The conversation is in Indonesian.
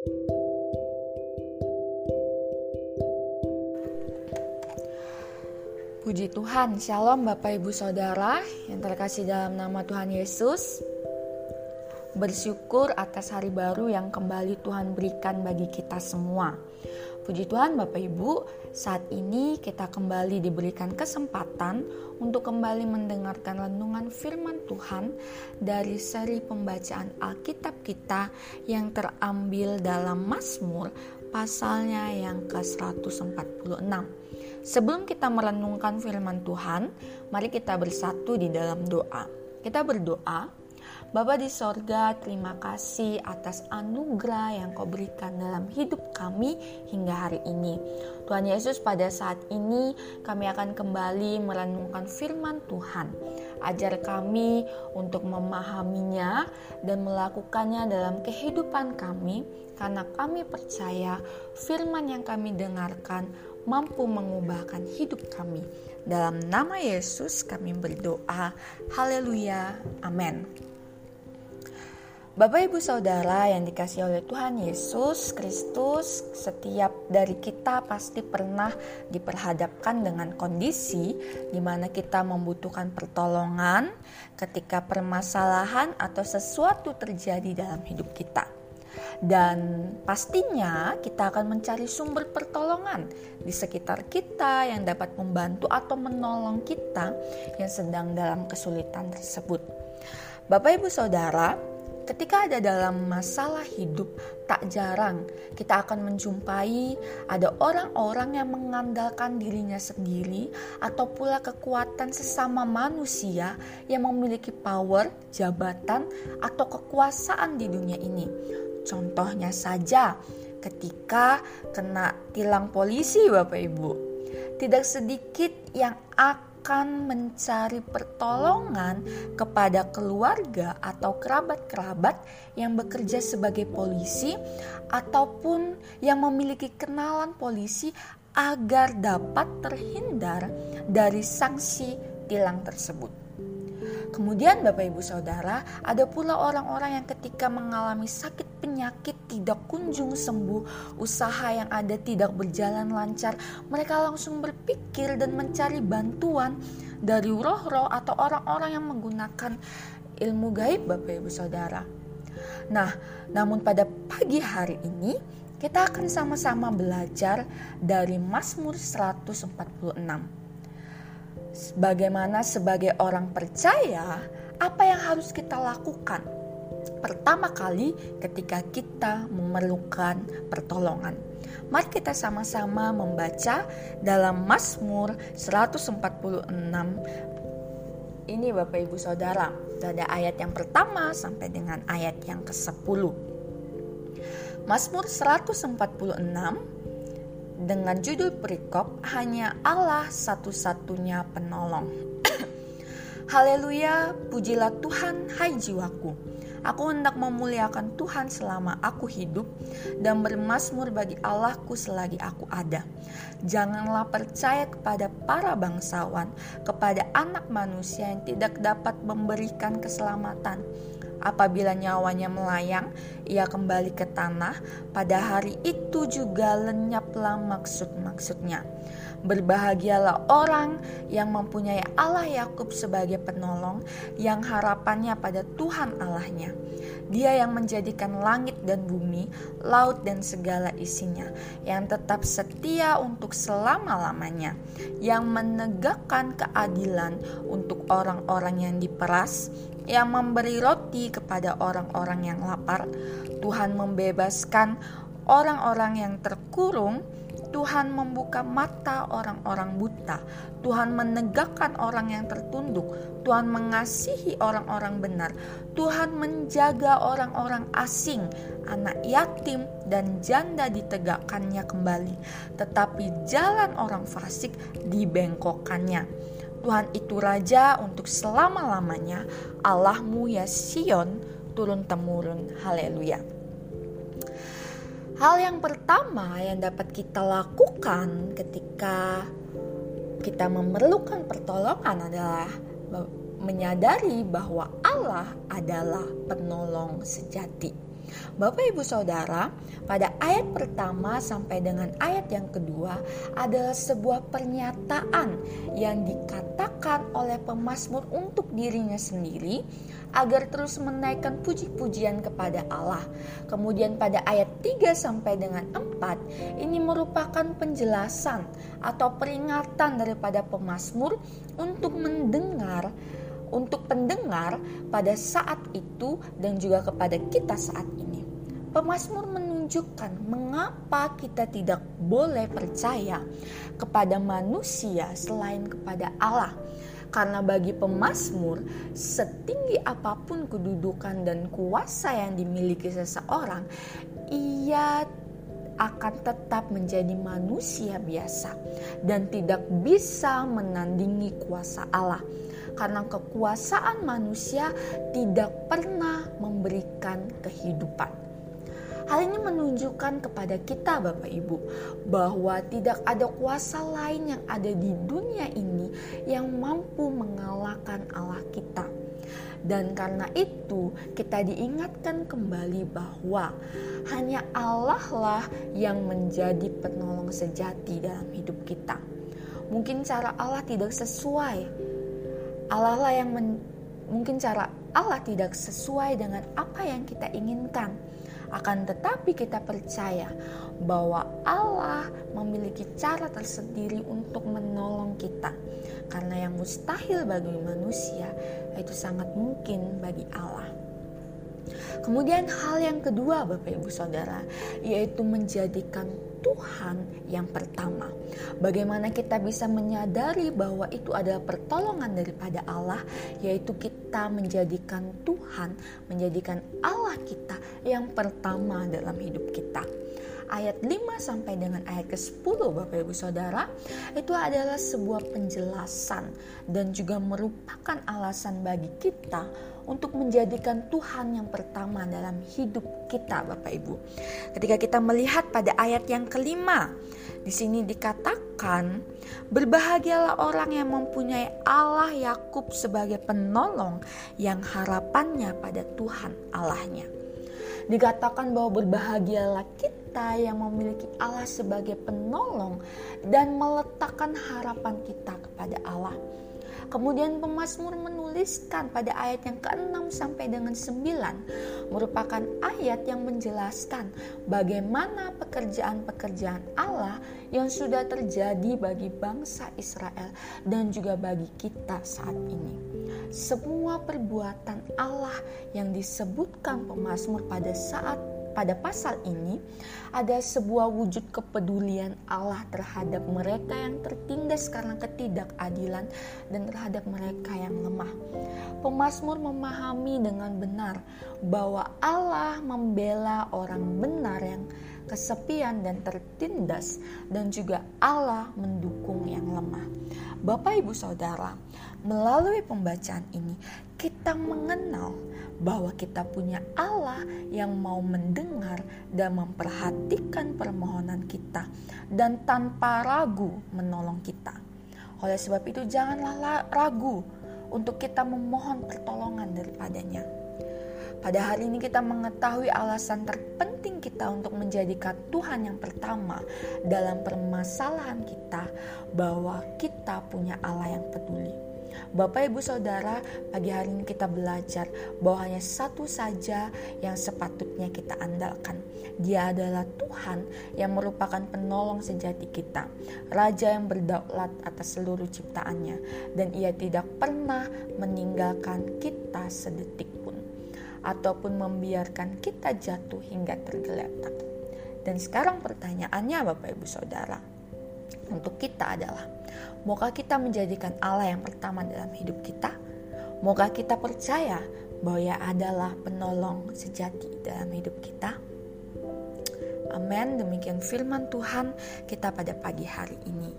Puji Tuhan, Shalom Bapak Ibu Saudara yang terkasih dalam nama Tuhan Yesus. Bersyukur atas hari baru yang kembali Tuhan berikan bagi kita semua. Puji Tuhan Bapak Ibu, saat ini kita kembali diberikan kesempatan untuk kembali mendengarkan renungan firman Tuhan dari seri pembacaan Alkitab kita yang terambil dalam Mazmur pasalnya yang ke-146. Sebelum kita merenungkan firman Tuhan, mari kita bersatu di dalam doa. Kita berdoa, Bapa di sorga, terima kasih atas anugerah yang kau berikan dalam hidup kami hingga hari ini. Tuhan Yesus pada saat ini kami akan kembali merenungkan firman Tuhan. Ajar kami untuk memahaminya dan melakukannya dalam kehidupan kami karena kami percaya firman yang kami dengarkan mampu mengubahkan hidup kami. Dalam nama Yesus kami berdoa. Haleluya. Amin. Bapak Ibu Saudara yang dikasih oleh Tuhan Yesus Kristus, setiap dari kita pasti pernah diperhadapkan dengan kondisi di mana kita membutuhkan pertolongan ketika permasalahan atau sesuatu terjadi dalam hidup kita dan pastinya kita akan mencari sumber pertolongan di sekitar kita yang dapat membantu atau menolong kita yang sedang dalam kesulitan tersebut. Bapak Ibu Saudara, ketika ada dalam masalah hidup, tak jarang kita akan menjumpai ada orang-orang yang mengandalkan dirinya sendiri atau pula kekuatan sesama manusia yang memiliki power, jabatan, atau kekuasaan di dunia ini Contohnya saja ketika kena tilang polisi Bapak Ibu. Tidak sedikit yang akan mencari pertolongan kepada keluarga atau kerabat-kerabat yang bekerja sebagai polisi ataupun yang memiliki kenalan polisi agar dapat terhindar dari sanksi tilang tersebut. Kemudian Bapak Ibu Saudara, ada pula orang-orang yang ketika mengalami sakit penyakit tidak kunjung sembuh, usaha yang ada tidak berjalan lancar, mereka langsung berpikir dan mencari bantuan dari roh-roh atau orang-orang yang menggunakan ilmu gaib Bapak Ibu Saudara. Nah, namun pada pagi hari ini kita akan sama-sama belajar dari Mazmur 146 bagaimana sebagai orang percaya apa yang harus kita lakukan. Pertama kali ketika kita memerlukan pertolongan. Mari kita sama-sama membaca dalam Mazmur 146 ini Bapak Ibu Saudara. Ada ayat yang pertama sampai dengan ayat yang ke-10. Mazmur 146 dengan judul perikop hanya Allah satu-satunya penolong. Haleluya, pujilah Tuhan, hai jiwaku. Aku hendak memuliakan Tuhan selama aku hidup dan bermasmur bagi Allahku selagi aku ada. Janganlah percaya kepada para bangsawan, kepada anak manusia yang tidak dapat memberikan keselamatan Apabila nyawanya melayang, ia kembali ke tanah. Pada hari itu juga lenyaplah maksud-maksudnya. Berbahagialah orang yang mempunyai Allah Yakub sebagai penolong, yang harapannya pada Tuhan Allahnya. Dia yang menjadikan langit dan bumi, laut dan segala isinya, yang tetap setia untuk selama-lamanya, yang menegakkan keadilan untuk orang-orang yang diperas, yang memberi roti kepada orang-orang yang lapar. Tuhan membebaskan orang-orang yang terkurung. Tuhan membuka mata orang-orang buta. Tuhan menegakkan orang yang tertunduk. Tuhan mengasihi orang-orang benar. Tuhan menjaga orang-orang asing, anak yatim, dan janda ditegakkannya kembali. Tetapi jalan orang fasik dibengkokkannya. Tuhan itu Raja untuk selama-lamanya. Allahmu ya Sion turun-temurun. Haleluya. Hal yang pertama yang dapat kita lakukan ketika kita memerlukan pertolongan adalah menyadari bahwa Allah adalah penolong sejati. Bapak Ibu Saudara, pada ayat pertama sampai dengan ayat yang kedua adalah sebuah pernyataan yang dikatakan oleh pemazmur untuk dirinya sendiri agar terus menaikkan puji-pujian kepada Allah. Kemudian pada ayat 3 sampai dengan 4 ini merupakan penjelasan atau peringatan daripada pemazmur untuk mendengar untuk pendengar pada saat itu dan juga kepada kita saat ini. Pemazmur menunjukkan mengapa kita tidak boleh percaya kepada manusia selain kepada Allah. Karena bagi pemazmur, setinggi apa pun kedudukan dan kuasa yang dimiliki seseorang, ia akan tetap menjadi manusia biasa dan tidak bisa menandingi kuasa Allah karena kekuasaan manusia tidak pernah memberikan kehidupan. Hal ini menunjukkan kepada kita Bapak Ibu bahwa tidak ada kuasa lain yang ada di dunia ini yang mampu mengalahkan Allah kita. Dan karena itu kita diingatkan kembali bahwa hanya Allah lah yang menjadi penolong sejati dalam hidup kita. Mungkin cara Allah tidak sesuai. Allah lah yang men, mungkin cara Allah tidak sesuai dengan apa yang kita inginkan akan tetapi kita percaya bahwa Allah memiliki cara tersendiri untuk menolong kita. Karena yang mustahil bagi manusia itu sangat mungkin bagi Allah. Kemudian hal yang kedua Bapak Ibu Saudara yaitu menjadikan Tuhan yang pertama. Bagaimana kita bisa menyadari bahwa itu adalah pertolongan daripada Allah, yaitu kita menjadikan Tuhan, menjadikan Allah kita yang pertama dalam hidup kita ayat 5 sampai dengan ayat ke-10 Bapak Ibu Saudara itu adalah sebuah penjelasan dan juga merupakan alasan bagi kita untuk menjadikan Tuhan yang pertama dalam hidup kita Bapak Ibu. Ketika kita melihat pada ayat yang kelima, di sini dikatakan, berbahagialah orang yang mempunyai Allah Yakub sebagai penolong yang harapannya pada Tuhan Allahnya. Dikatakan bahwa berbahagialah kita yang memiliki Allah sebagai penolong dan meletakkan harapan kita kepada Allah. Kemudian pemazmur menuliskan pada ayat yang ke-6 sampai dengan 9 merupakan ayat yang menjelaskan bagaimana pekerjaan-pekerjaan Allah yang sudah terjadi bagi bangsa Israel dan juga bagi kita saat ini. Semua perbuatan Allah yang disebutkan pemazmur pada saat pada pasal ini ada sebuah wujud kepedulian Allah terhadap mereka yang tertindas karena ketidakadilan dan terhadap mereka yang lemah. Pemasmur memahami dengan benar bahwa Allah membela orang benar yang kesepian dan tertindas dan juga Allah mendukung yang lemah. Bapak Ibu Saudara, melalui pembacaan ini kita mengenal bahwa kita punya Allah yang mau mendengar dan memperhatikan permohonan kita dan tanpa ragu menolong kita. Oleh sebab itu janganlah ragu untuk kita memohon pertolongan daripadanya. Pada hari ini kita mengetahui alasan terpenting kita untuk menjadikan Tuhan yang pertama dalam permasalahan kita bahwa kita punya Allah yang peduli. Bapak, Ibu, Saudara, pagi hari ini kita belajar bahwa hanya satu saja yang sepatutnya kita andalkan. Dia adalah Tuhan yang merupakan penolong sejati kita, Raja yang berdaulat atas seluruh ciptaannya, dan ia tidak pernah meninggalkan kita sedetik pun, ataupun membiarkan kita jatuh hingga tergeletak. Dan sekarang pertanyaannya Bapak Ibu Saudara, untuk kita adalah maukah kita menjadikan Allah yang pertama dalam hidup kita? Maukah kita percaya bahwa Ia adalah penolong sejati dalam hidup kita? Amin. Demikian firman Tuhan kita pada pagi hari ini.